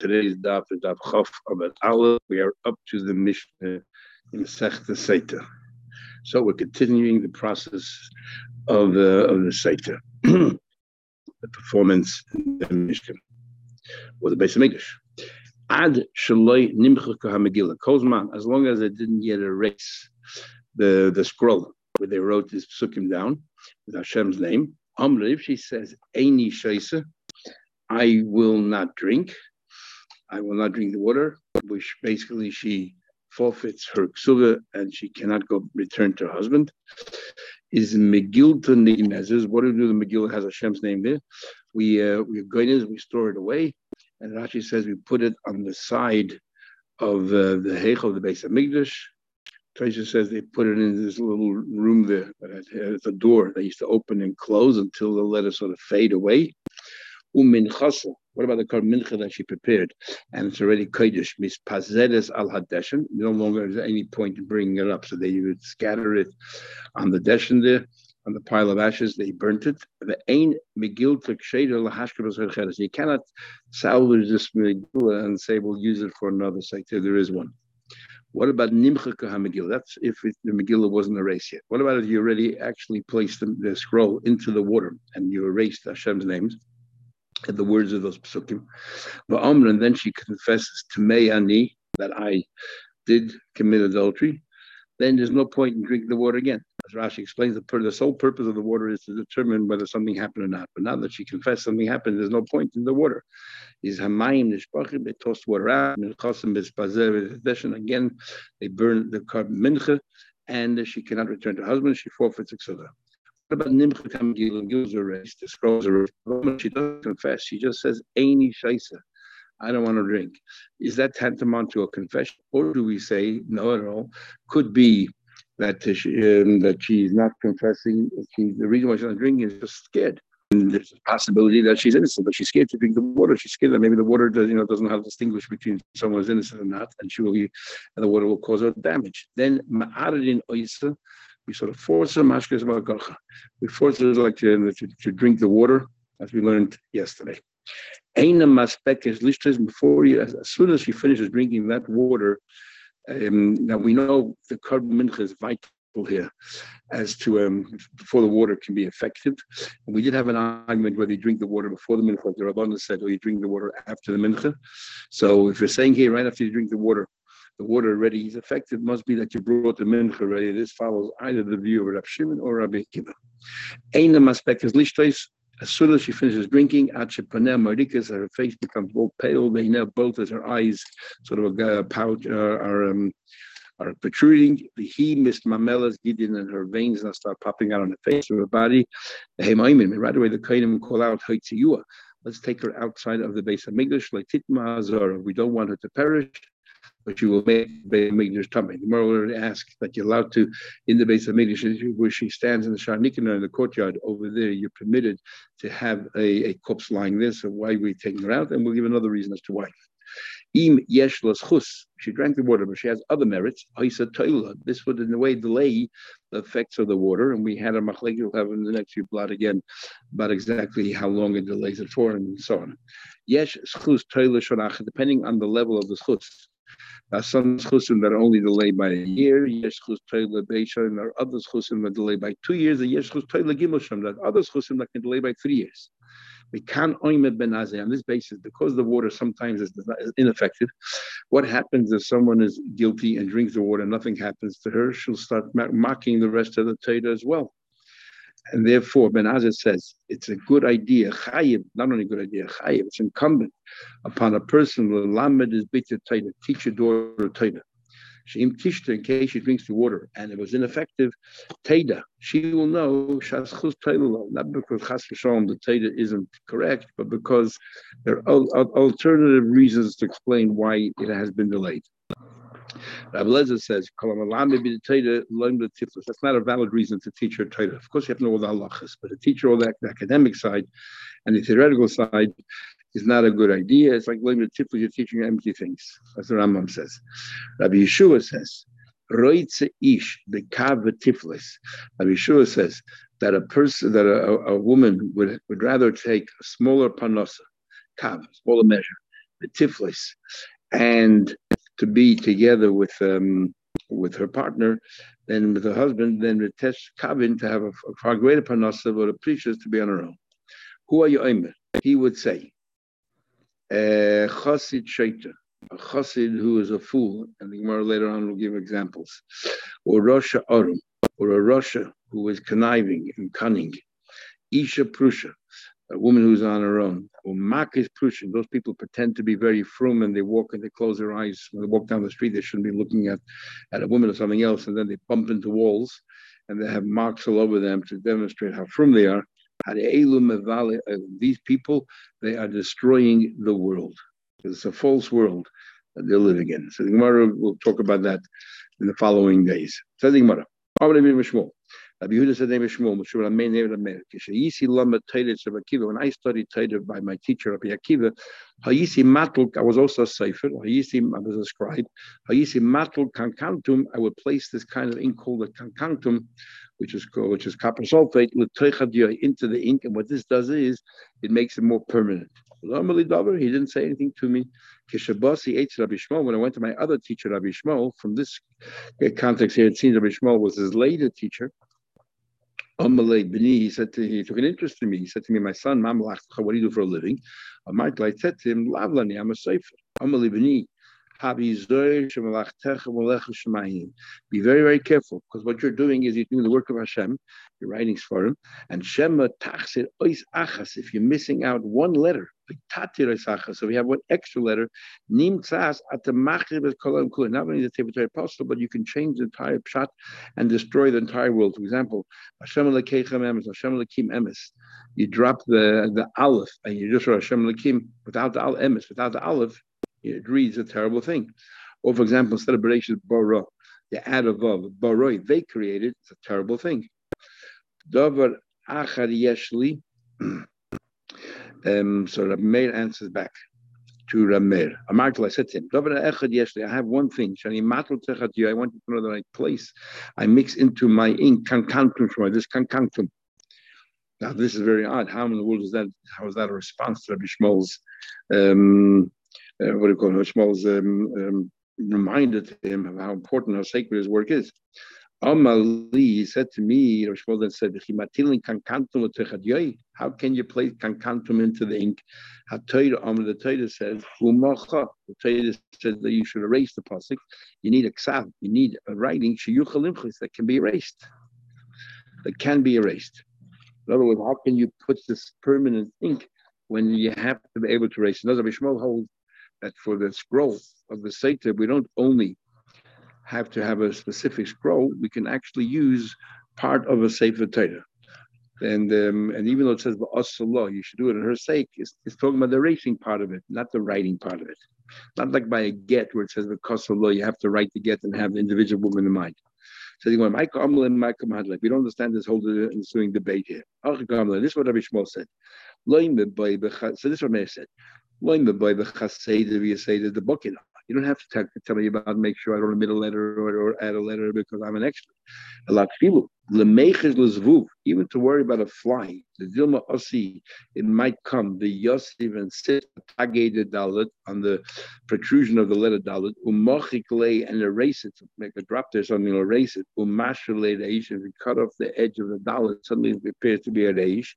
Today's daf is daf Chof Amud Aleph. We are up to the Mishnah in Sechta Seita. So we're continuing the process of the of the Seita, the performance in the Mishnah, or the base of English. Ad shaloi nimcha kahamegillah. Kozman, as long as I didn't yet erase the the scroll where they wrote this psukim down with Hashem's name. Amr, if she says Eini Shaisa, I will not drink. I will not drink the water, which basically she forfeits her ksuba and she cannot go return to her husband. Is Megillah Neimezes. What do we do? The Megillah has Hashem's name there. We uh, we goinez, we store it away, and Rashi says we put it on the side of uh, the Heich of the base of Migdash. Tracer says they put it in this little room there, but it's a door they used to open and close until the letter sort of fade away. Uminchasa. What about the kar mincha that she prepared? And it's already kodesh, mispazedes al hadeshen. No longer is any point in bringing it up. So they would scatter it on the deshen there, on the pile of ashes. They burnt it. The ain megil You cannot salvage this megillah and say we'll use it for another site. There is one. What about Nimcha HaMegillah? That's if it, the Megillah wasn't erased yet. What about if you already actually placed the, the, scroll into the water and you erased Hashem's names? At the words of those psukim. And then she confesses to Meyani that I did commit adultery. Then there's no point in drinking the water again. As Rashi explains, the, the sole purpose of the water is to determine whether something happened or not. But now that she confessed something happened, there's no point in the water. Is hamayim nishpachim, they toss water out, and again, they burn the mincha, and she cannot return to her husband, she forfeits etc about Nimcha Kamgil gives a race, the scrolls a race. She doesn't confess. She just says, Aini Shaisa. I don't want to drink. Is that tantamount to a confession? Or do we say, no at all? Could be that she, um, that she's not confessing. She, the reason why she's not drinking is just scared. And there's a possibility that she's innocent, but she's scared to drink the water. She's scared that maybe the water does, you know, doesn't have to distinguish between someone's innocent or not, and she will, be, and the water will cause her damage. Then ma'aradin oisa, we sort of force them, we force them like to, to, to drink the water, as we learned yesterday. Before you, as, soon as she finishes drinking that water, um, now we know the carbon mincha is vital here as to um, before the water can be effective. And we did have an argument whether you drink the water before the mincha, the Rabbanah said, or you drink the water after the mincha. So if you're saying here right after you drink the water, the water already is effective, must be that you brought the mincha already. This follows either the view of Rab Shimon or Rabbi Akiva. Einam aspect is lishtais. As soon as she finishes drinking, marikas, her face becomes both pale. They know both as her eyes sort of a pouch uh, are um, are protruding. The he missed mamelas gideon and her veins now start popping out on the face of her body. The hemaimim, right away the kainim call out Haitziyua. Let's take her outside of the base of Migdash, like Titma. We don't want her to perish but you will make Mikdash tummy. The Gemara asks that you're allowed to, in the base of Mikdash, where she stands in the Sha'ar Nikanor in the courtyard over there, you're permitted to have a, a corpse lying there. So why are we taking her out? And we'll give another reason as to why. Im yesh chus. She drank the water, but she has other merits. This would, in a way, delay the effects of the water. And we had a machlek. We'll have in the next few blot again about exactly how long it delays it for, and so on. Yesh chus depending on the level of the chus. Uh, some chusim that are only delayed by a year. Yesh chus toila and there are other chusim that delay by two years. And yesh that other chusim that can delay by three years. We can't oimed ben on this basis because the water sometimes is, is, ineffective. What happens if someone is guilty and drinks the water, nothing happens to her? She'll start mocking the rest of the Torah as well. And therefore, Ben Azzai says it's a good idea, chayib, not only a good idea, chayib, it's incumbent upon a person, lamed is bit to teach a daughter taida. Sheim tishta, in case she drinks the water and it was ineffective, taida, she will know shaschus not because chas v'shalom the taida isn't correct, but because there are alternative reasons to explain why it has been delayed. Rabbi Lezer says, That's not a valid reason to teach her Torah. Of course, you have to know all the halachas, but to teach her all the, the academic side and the theoretical side is not a good idea. It's like learning the tiflis, you're teaching empty things. That's what Rambam says. Rabbi Yeshua says, Roitze ish bekav tiflis. Rabbi Yeshua says that a person, that a, a woman would, would rather take a smaller panosa, kav, smaller measure, the tiflis, and to be together with um, with her partner, then with her husband, then the tesh kavin to have a, a far greater panasa or a precious to be on her own. Who are you, Omer? He would say, uh, Chassid Shaita, a chassid who is a fool, and the Gemara later on will give examples, or Rasha Arum, or a Rasha who is conniving and cunning, Isha Prusha, a woman who's on her own, or Makis Prusha, those people pretend to be very frum and they walk and they close their eyes when they walk down the street, they shouldn't be looking at, at a woman or something else, and then they bump into walls and they have marks all over them to demonstrate how frum they are. These people, they are destroying the world. It's a false world that they're living in. So the Gemara will talk about that in the following days. So the Gemara. Rabbi Yehuda said name is Shmuel, Moshe Ramein name Ramein. Kishayisi lama Torah of Akiva. When I studied Torah by my teacher Rabbi Akiva, Hayisi matul. I was also a sefer. Hayisi I was a scribe. Hayisi matul kankantum. I would place this kind of ink called a kankantum, which is called which is copper sulfate, into the ink, and what this does is it makes it more permanent. He didn't say anything to me. When I went to my other teacher, Rabbi Yishmael, from this context here, it seems Rabbi Yishmael was his later teacher. Amalei Bini, he said to, he took an interest in me. He said to me, My son, what do you do for a living? Michael, I said to him, Lavlani, I'm a sefer. Amalei Bini, be very, very careful because what you're doing is you're doing the work of Hashem, you're writing for him, and Shema tachsir ois achas. If you're missing out one letter, so we have one extra letter. Not only the Tibetan apostle, but you can change the entire pshat and destroy the entire world. For example, Hashem emes, Hashem emes. You drop the the aleph and you just write Hashem without the al emes, without the aleph it reads a terrible thing. Or, for example, instead of Bereshit Bara, the add of Vav, Baroi, they created, it's a terrible thing. Davar Achar Yeshli. Um, so Rameir answers back to Rameir. Amarkel, I said to him, Davar Echad Yeshli, I have one thing. Shani Matul Techat you, I want you to know the right place. I mix into my ink kankantum from this kankantum. Now, this is very odd. How in the world is that? How is that a response to Rabbi Yishmael's um, uh, what do you call it, Shmuel's um, um, reminded him of how important, how sacred his work is. Amali, said to me, then said, How can you place kankantum into the ink? The Torah says, The Torah says that you should erase the pasuk. You need a ksav, you need a writing that can be erased, that can be erased. In other words, how can you put this permanent ink when you have to be able to erase? Another Shmuel holds that for the scroll of the Seder, we don't only have to have a specific scroll, we can actually use part of a Sefer Torah. And um, and even though it says law, you should do it in her sake, it's, it's talking about the erasing part of it, not the writing part of it. Not like by a get where it says law, you have to write the get and have the individual woman in mind. So they go, we don't understand this whole ensuing debate here. This is what Rabbi Yishmael said. So this is what Meir said. The book, you know. You don't have to tell, tell me about make sure I don't omit a letter or, or, add a letter because I'm an expert. A lot of people. even to worry about a fly, the Dilma Ossi, it might come, the Yosef and sit the dalit on the protrusion of the letter dalit, umochikle and erase it, make a drop there, something erase it, umashale reish, and cut off the edge of the dalit, suddenly it appears to be a reish,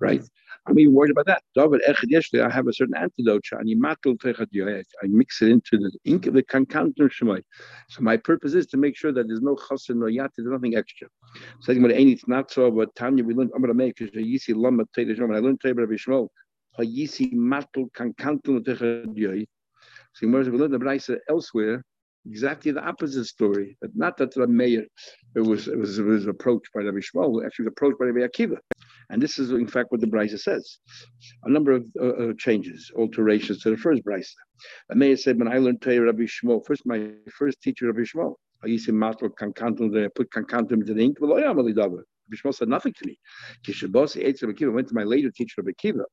right? I'm even worried about that. I have a certain antidote. I mix it into the ink of the kankantum shemai. So my purpose is to make sure that there's no chassid, no yat, there's nothing extra. Saying about any, it's not so. But Tanya, we learned. I'm going to make because yisi lama teidah When I learned Torah Rabbi Yishmael, hayisi matul kankantum techadiyai. So we learned the Braisa elsewhere exactly the opposite story. But not that the mayor was, it was, was approached by Rabbi Yishmael, actually approached by Rabbi Akiva. And this is, in fact, what the Brisa says. A number of uh, uh, changes, alterations to the first Brisa. Mayor said, when I learned Torah Rabbi Yishmael, first my first teacher, Rabbi Yishmael, I used to matl kankantum, I put kankantum into the ink, well, I am a Rabbi Yishmael said nothing to me. Kishabasi Eitz Rabbi went to my later teacher, Rabbi Akiva.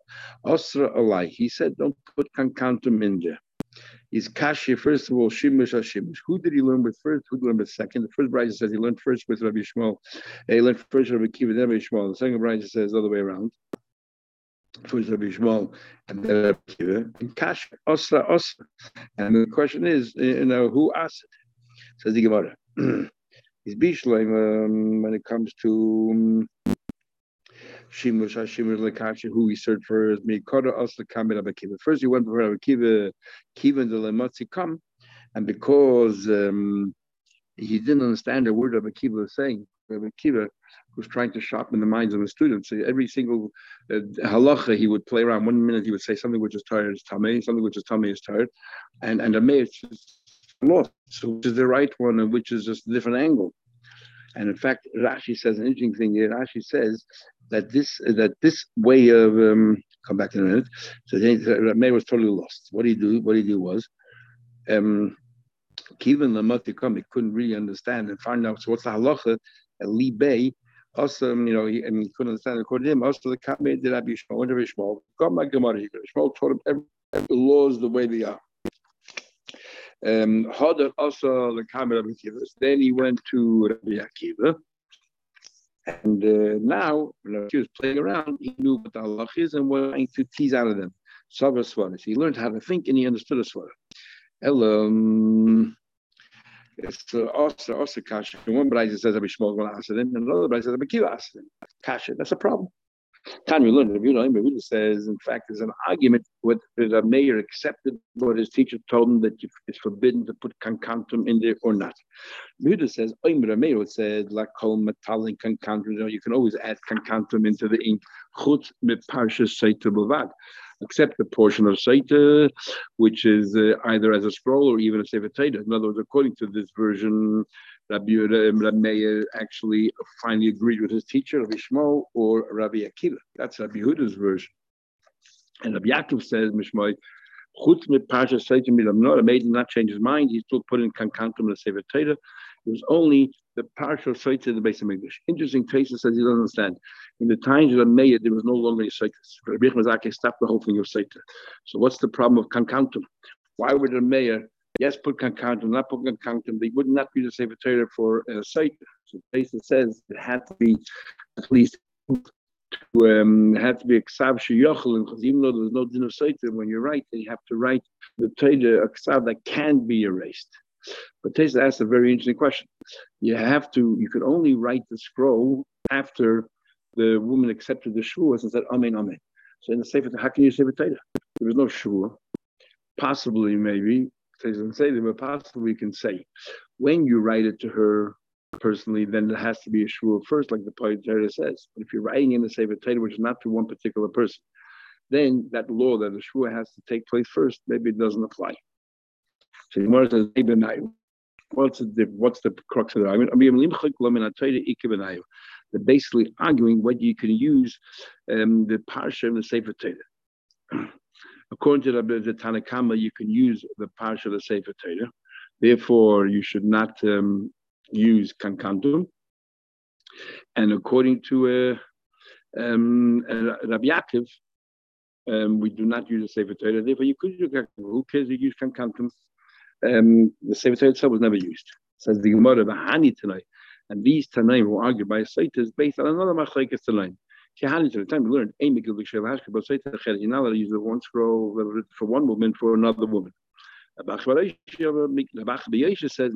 Osra Alai, he said, don't put kankantum in there is Kashi, first of all, Shimush Hashimush. Who did he learn with first? Who did he learn with second? The first Brisa says he learned first with Rabbi Yishmael. He learned first Rabbi Kiva, then Rabbi Yishmael. The second Brisa says the other way around. for Rabbi Yishmael and then Rabbi Kiva, and Kash, Osra, Osra. And the question is, you know, who asked it? Says the Gemara. Is Bishleim um, when it comes to um, Shimush who we searched for is Mikora Osla Kamid Rabbi Kiva. First, he went for Rabbi Kiva, Kiva and the Lemotzi come, and because um, he didn't understand a word Rabbi Kiva was saying, Rabbi Kiva was trying to sharpen the minds of the students. So every single uh, halacha he would play around. One minute he would say something which is tired is tamei, something which is tummy is tired, and and the mayor just lost. So which is the right one, and which is just a different angle. And in fact, Rashi says an interesting thing here. Rashi says that this that this way of um, come back in a minute. So Meir was totally lost. What he do? What he do was. Um, Kivan Lamatikam, he couldn't really understand and find out so what's the halacha, Li Bay, also, you know, he, he couldn't understand according to him. Also, the Kame did Rabbi Yishmael, Rabbi Yishmael, got my Gemara, Shmuel told him every, every laws the way they are. Um, also the. Then he went to Rabbi Akiva. And uh, now, when he was playing around, he knew what the halach is and was trying to tease out of them. Sabah Swaras. He learned how to think and he understood a swara. Um, it's uh, also also kasha. One brayza says will answer them, and another brayza says Rabbi Kiva answer them. Kasha. That's a problem. Tanya Yehuda says, in fact, there's an argument with the mayor accepted what his teacher told him that it's forbidden to put kankantum in there or not. Yehuda says, Oimer mayor said, la kol metallic kankantum. You know, you can always add kankantum into the ink. Chutz parshas seita except the portion of Saita, which is uh, either as a scroll or even a Sefer Torah. In other words, according to this version, Rabbi, Rabbi Meir actually finally agreed with his teacher, Rabbi Yishmael or Rabbi Akiva. That's Rabbi Yehuda's version. And Rabbi Yaakov says, Mishmai, Chutz mit Pasha Saita Milam Nora made him not change his mind. He still put in Kankantum the Sefer Torah. It was only the partial Saita the base of English. Interesting, Taisa says he doesn't understand. In the times of the Mayor, there was no longer a Saita. Rabbi stopped the whole thing of Saita. So what's the problem of Kankantum? Why would the Mayor, yes, put Kankantum, not put Kankantum? They would not use a Sefer Torah for a Saita. So Taisa says it had to be at least to um, had to be ksav sheyochel, because even though there's no din of when you write, you have to write the Torah ksav that can be erased. But Tesa asked a very interesting question. You have to, you could only write the scroll after the woman accepted the shvuah and said, Amen, Amen. So in the Sefer, how can you say Torah? There was no shvuah. Possibly, maybe, doesn't say that, but possibly we can say, when you write it to her personally, then it has to be a shvuah first, like the Torah says. But if you're writing in the Sefer Torah, which is not to one particular person, then that law that the shvuah has to take place first, maybe it doesn't apply. So the Gemara says, What's the what's the crux of the argument? They're basically arguing whether you can use um, the parsha and the sefer Torah. According to the, the you can use the parsha of the sefer Torah. Therefore, you should not um, use kankantum. And according to uh, um, Rabbi Yaakov, um, we do not use the sefer Torah. Therefore, you could use. Who cares? if You use kankantum um, the Sefer itself was never used. Says the Gemara Bahani tonight, and these Tanaim who argue by Saita is based on another Machlekes Tanaim. Shehani to the time we learned Amy Gilbik Shelashka, but Saita Ched, you're use the one scroll for one woman for another woman. Bach B'Yesha says,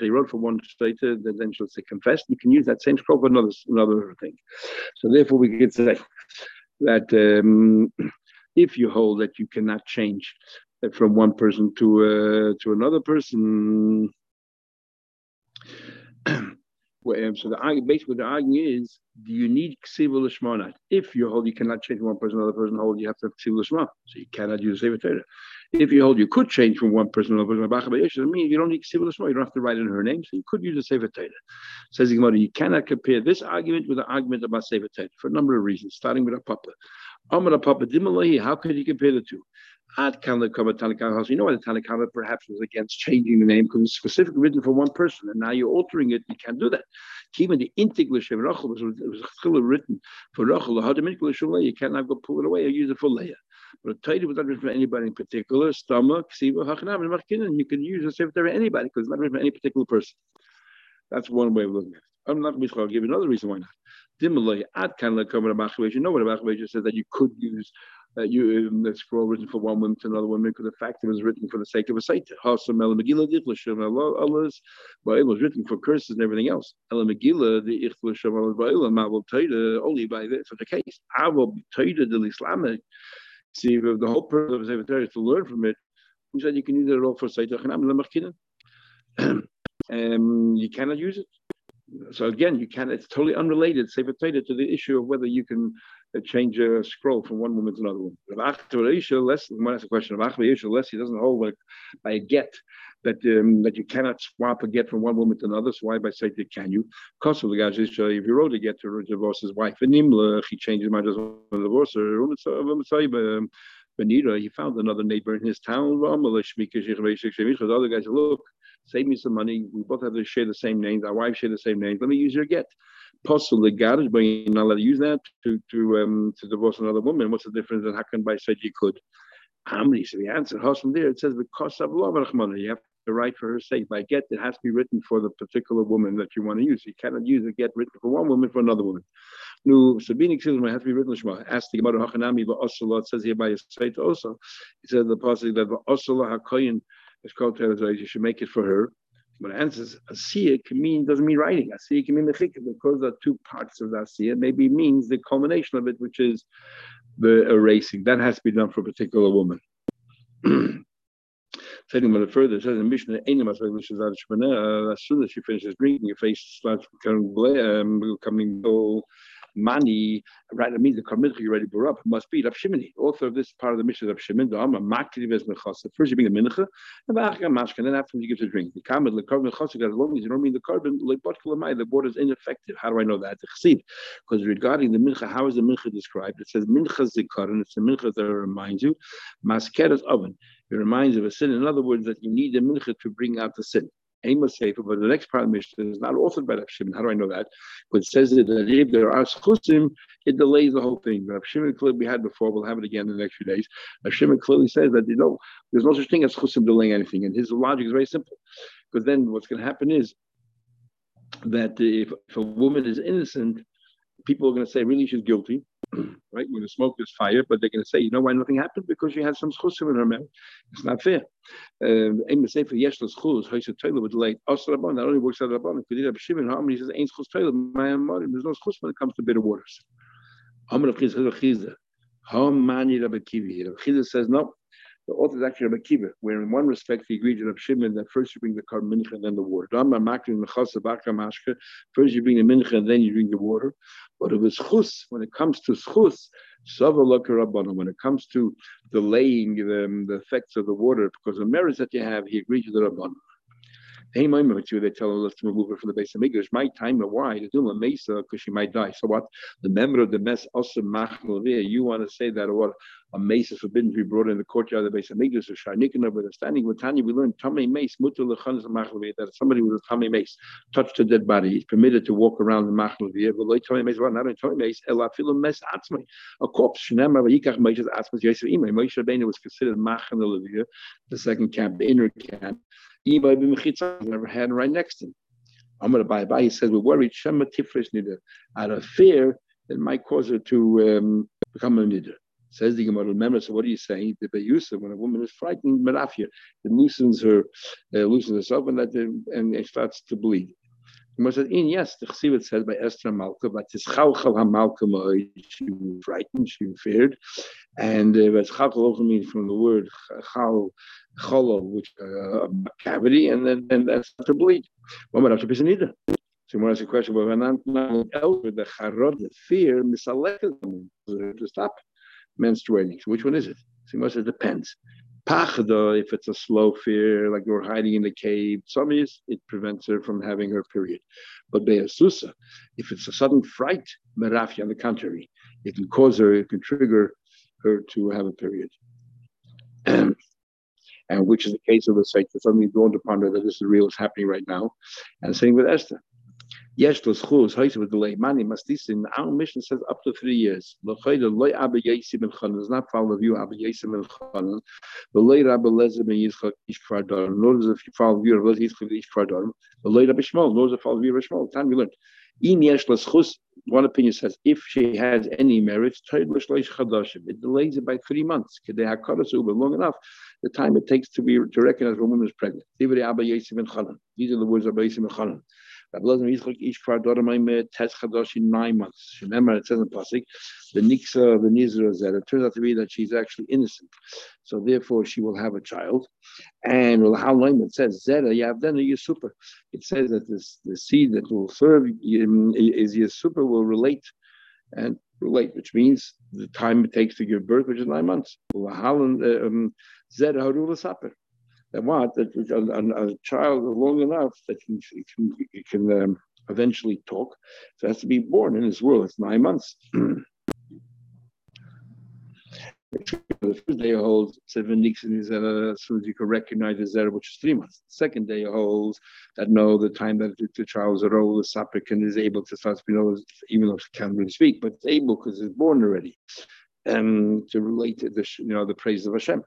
He wrote for one state, then she'll say confessed. You can use that same scroll for another another thing. So therefore, we could say that um, if you hold that you cannot change from one person to uh, to another person. Um, so the basically the argument is, do you need ksivul lishma If you hold you cannot change from one person to another person, hold you have to have ksivul lishma. So you cannot use the Torah. If you hold you could change from one person to another person, doesn't mean you don't need ksivul lishma. You don't have to write in her name, so you could use the Sefer Torah. Says the Gemara, you cannot compare this argument with the argument about Sefer Torah for a number of reasons, starting with a papa. Amar papa dimalahi. How could you compare the two? Ad You know why the Tanakama perhaps was against changing the name because it's specifically written for one person, and now you're altering it. You can't do that. Even the Intiglish of Rachel was, was written for Rachel. You can't now go pull it away or use it for Leah. But Torah was not written for anybody in particular. Stomach, Ksiva, Hachanam, and Machkinan. You can use it for anybody because it's not written for any particular person. That's one way of looking at it. I'm not going to give you another reason why not. Dimmalay, ad kan You know what a Bachwage said that you could use that you the scroll written for one woman to another woman because the fact it was written for the sake of a site. But it was written for curses and everything else. The only by this such a case. Aval Taida the Islamic. See the whole purpose of it is to learn from it. Who said you can use it all for site? Um, you cannot use it. So again, you can. It's totally unrelated, say potato, to the issue of whether you can change a scroll from one woman to another woman. Less, when ask a question of less, he doesn't hold like by a get that um, that you cannot swap a get from one woman to another. So why by say can you? Because of the guys, if you wrote a get to divorce his wife, and he changes mind as a divorce or um, Benita, he found another neighbor in his town. The other guys, look, save me some money. We both have to share the same names. Our wives share the same names. Let me use your get. Possibly garage, but you're not allowed to use that to to um to divorce another woman. What's the difference? And how can by said you could? Many? So the answer, from there, it says because of law You have to write for her sake. By get, it has to be written for the particular woman that you want to use. You cannot use a get written for one woman for another woman. No, Sabini Ksilim has to be written Shema. Ask the Gemara Hachanami, but also it says here by site also. It says the passage that Osala HaKoyin it's called Terazai, you should make it for her. But it answers, Asiya can mean, doesn't mean writing. Asiya can mean the chikah, because there are two parts of the Asiya. Maybe means the culmination of it, which is the erasing. That has to be done for a particular woman. Taking a further, it says in Mishnah, uh, as soon as she finishes drinking, your face starts becoming, coming money, right? That means the Karmidcha you already brought up must be Rav Shimoni, author of this part of the mission of Shimon. The Amma Makri Ves Mechasa. First you bring the Mincha, and then then after you give the drink. The Kamid the Carbon Mechasa, as long as you don't mean the carbon, like the water is ineffective. How do I know that? The Chesiv, because regarding the Mincha, how is the Mincha described? It says Mincha Zikaran. It's the Mincha that reminds you. Maskeras oven. It reminds of a sin. In other words, that you need the Mincha to bring out the sin. Amos Sefer, but the next part of the Mishnah is not authored by Rav Shimon. How do I know that? But it says that if there are schusim, it delays the whole thing. Rav Shimon clearly we had before, we'll have it again in the next few days. Rav Shimon clearly says that you know there's no such thing as schusim delaying anything, and his logic is very simple. Because then what's going to happen is that if, if a woman is innocent, people are going to say really she's guilty right? When the smoke is fire, but they're going to say, you know why nothing happened? Because she had some schusim in her mouth. It's not fair. Um, Aim say for yesh l'schus, ha'isha toilet would delay us rabban. Not only works out rabban, because he Shimon Harmony says ain't schus toilet. My amorim. There's no schus when it comes to bitter waters. Amar of chizah. How many Rabbi Kivi? Rabbi says no. The author is actually Rabbi Kiva, where in one respect he agreed with Rabbi Shimon that first you bring the carbon mincha and then the water. First you bring the mincha and then you bring the water. But it was chus, when it comes to chus, when it comes to delaying the, um, the effects of the water, because the merits that you have, he agreed with the Rabbanon. Hey, my you, they tell us to remove her from the base of English. My time why to do a mesa because she might die. So what? The member of the mess also You want to say that what a mesa is forbidden to be brought in the courtyard of the base of English or Sharnikin over the standing with Tanya. We learned Tommy mace mutter that somebody with a Tommy mace touched a dead body. He's permitted to walk around the Machlevia. But like Tommy mace, not only Tommy mace, ela filu mes atzmai. A corpse. Shnemer vayikach Moshe's atzmas Yosef Imay. Moshe Rabbeinu was considered Machlevia, the second camp, the inner camp. Never had right next to him. I'm going to buy by. He says we're worried Shema Tifresh Nida out of fear that might cause her to um, become a Nida. Says the Gemara, remember, so what are you saying? The Beyusa, when a woman is frightened, Merafia, it loosens her, uh, loosens herself and, that, and it starts to bleed. Said, in yes, the Chesiv says by Esther Malka, but it's Chalchal HaMalka she was frightened, she feared. And uh, but Chalchal also means from the word Chal, Cholol, which uh, cavity, and then and that's to bleed. Well, not be either. So when I ask a question, well, not else with the charod, the fear, misalekah to stop menstruating. So which one is it? So it depends. Pachda, if it's a slow fear, like you're hiding in the cave, some is it prevents her from having her period. But Beasusa, if it's a sudden fright, Merafi, on the contrary, it can cause her, it can trigger her to have a period. and which is the case of the site that suddenly dawned upon her that this is real, is happening right now. And same with Esther. Yes, los chus, heute with delay. Mani mastisin. Our mission says up to three years. L'chayda loy Abba Yesim ben Chanan. Does not follow you Abba Yesim ben Chanan. The loy Rabba Lezim ben Yitzchak Ish Kfar Darom. Nor does if you follow you Rabba Yitzchak Ish Kfar Darom. The loy Rabba Shmuel. Nor does it follow you Rabba Shmuel. Time we learned. In yesh los chus. One opinion says if she has any marriage, it delays it by three months. Long enough, the time it takes to be to recognize when a woman is pregnant. These are the words of Abba Yesim ben Chanan. Rabbi Yitzchak each kvar doramayim tes chadosh in nine months. Remember, it says in Pasik, the niksa the nizra zera. It turns out to be that she's actually innocent, so therefore she will have a child. And how long it says zera yavdena yisuper. It says that this the seed that will serve is yisuper will relate and relate, which means the time it takes to give birth, which is nine months. Um, zera harula saper that what that a, a, child long enough that can can, can um, eventually talk. So has to be born in this world. It's nine months. the first day holds seven weeks in his uh, as soon as you can recognize the zera, which is three months. The second day holds that no, the time that the, the child is a role, the sapik and is able to start speaking, even though she can't really speak, but it's able because it's born already, um, to relate to the you know the praise of Hashem.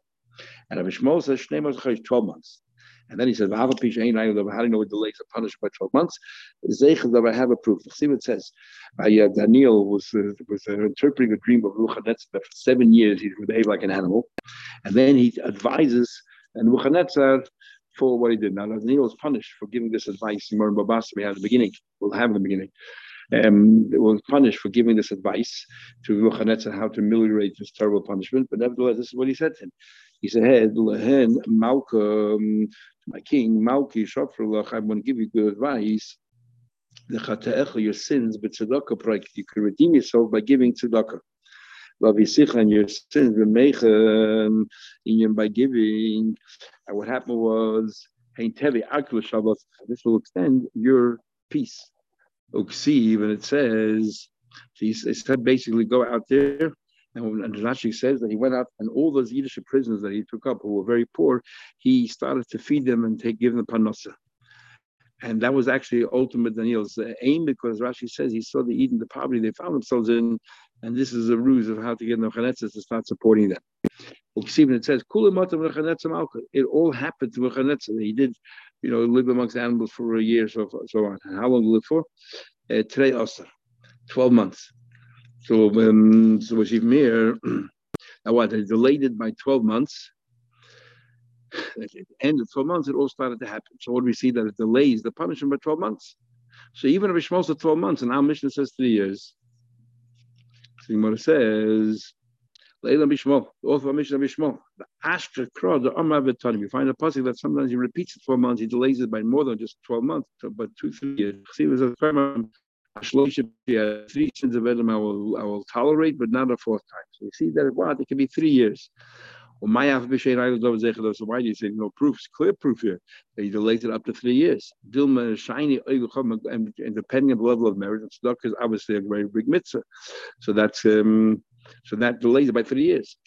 And Rav Shmuel says Shnei Motzachai 12 months. And then he says, How do you know delays are punished by 12 months? I have a proof. See what says. Uh, Daniel was uh, was uh, interpreting a dream of Nebuchadnezzar for seven years. He would behave like an animal. And then he advises and Nebuchadnezzar for what he did. Now, Daniel was punished for giving this advice Moran Babas we had the beginning. We'll have the beginning. Um, was punished for giving this advice to Nebuchadnezzar how to ameliorate this terrible punishment. But nevertheless, this is what he said to him. He said, Lehen Malka, my king, Malki Shofrulach, I'm going to give you good advice. The your sins, but tzedakah project. You can redeem yourself by giving tzedakah. and your sins, in by giving. And what happened was, this will extend your peace. Uksiv, and it says, he said basically go out there and, Rashi says that he went out and all those Yiddish prisoners that he took up who were very poor, he started to feed them and take give them panosa. And that was actually ultimate Daniel's aim because Rashi says he saw the Eden, the poverty they found themselves in, and this is a ruse of how to get Nebuchadnezzar to start supporting them. It says, it all happened to Nebuchadnezzar. He did, you know, live amongst animals for a year, so, so on. How long did he live for? Uh, today, 12 months. So, um, so was even more. Now, what? They delayed it by 12 months. At the end of 12 months, it all started to happen. So, what we see? That it delays the punishment by 12 months. So, even if it's most of 12 months, and our mission says three years, so it says, Leila Bishmo, the author of Mishnah Bishmo, the Ashtra Kra, the Amar Vitanim. You find a passage that sometimes he repeats it 12 months, he delays it by more than just 12 months, but two, three years. See, was a three sins of Adam I will, I will tolerate, but not a fourth time. So you see that what it can be three years. So why do you say no proofs? Clear proof here that he delayed it up to three years. Shiny and depending on the level of marriage, it's is obviously a very big mitzvah. So that's um, so that delays it by three years.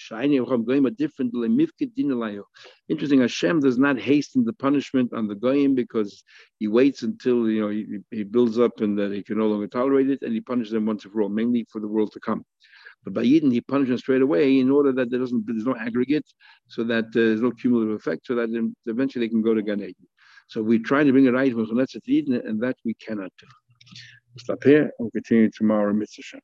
Interesting, Hashem does not hasten the punishment on the goyim because he waits until you know he, he builds up and that he can no longer tolerate it, and he punishes them once and for all, mainly for the world to come. But by Yidden, he punishes them straight away in order that there doesn't there's no aggregate, so that uh, there's no cumulative effect, so that eventually they can go to Gan Eden. So we try to bring it right from Eden, and that we cannot do. We'll stop here and we'll continue tomorrow, Mitzvah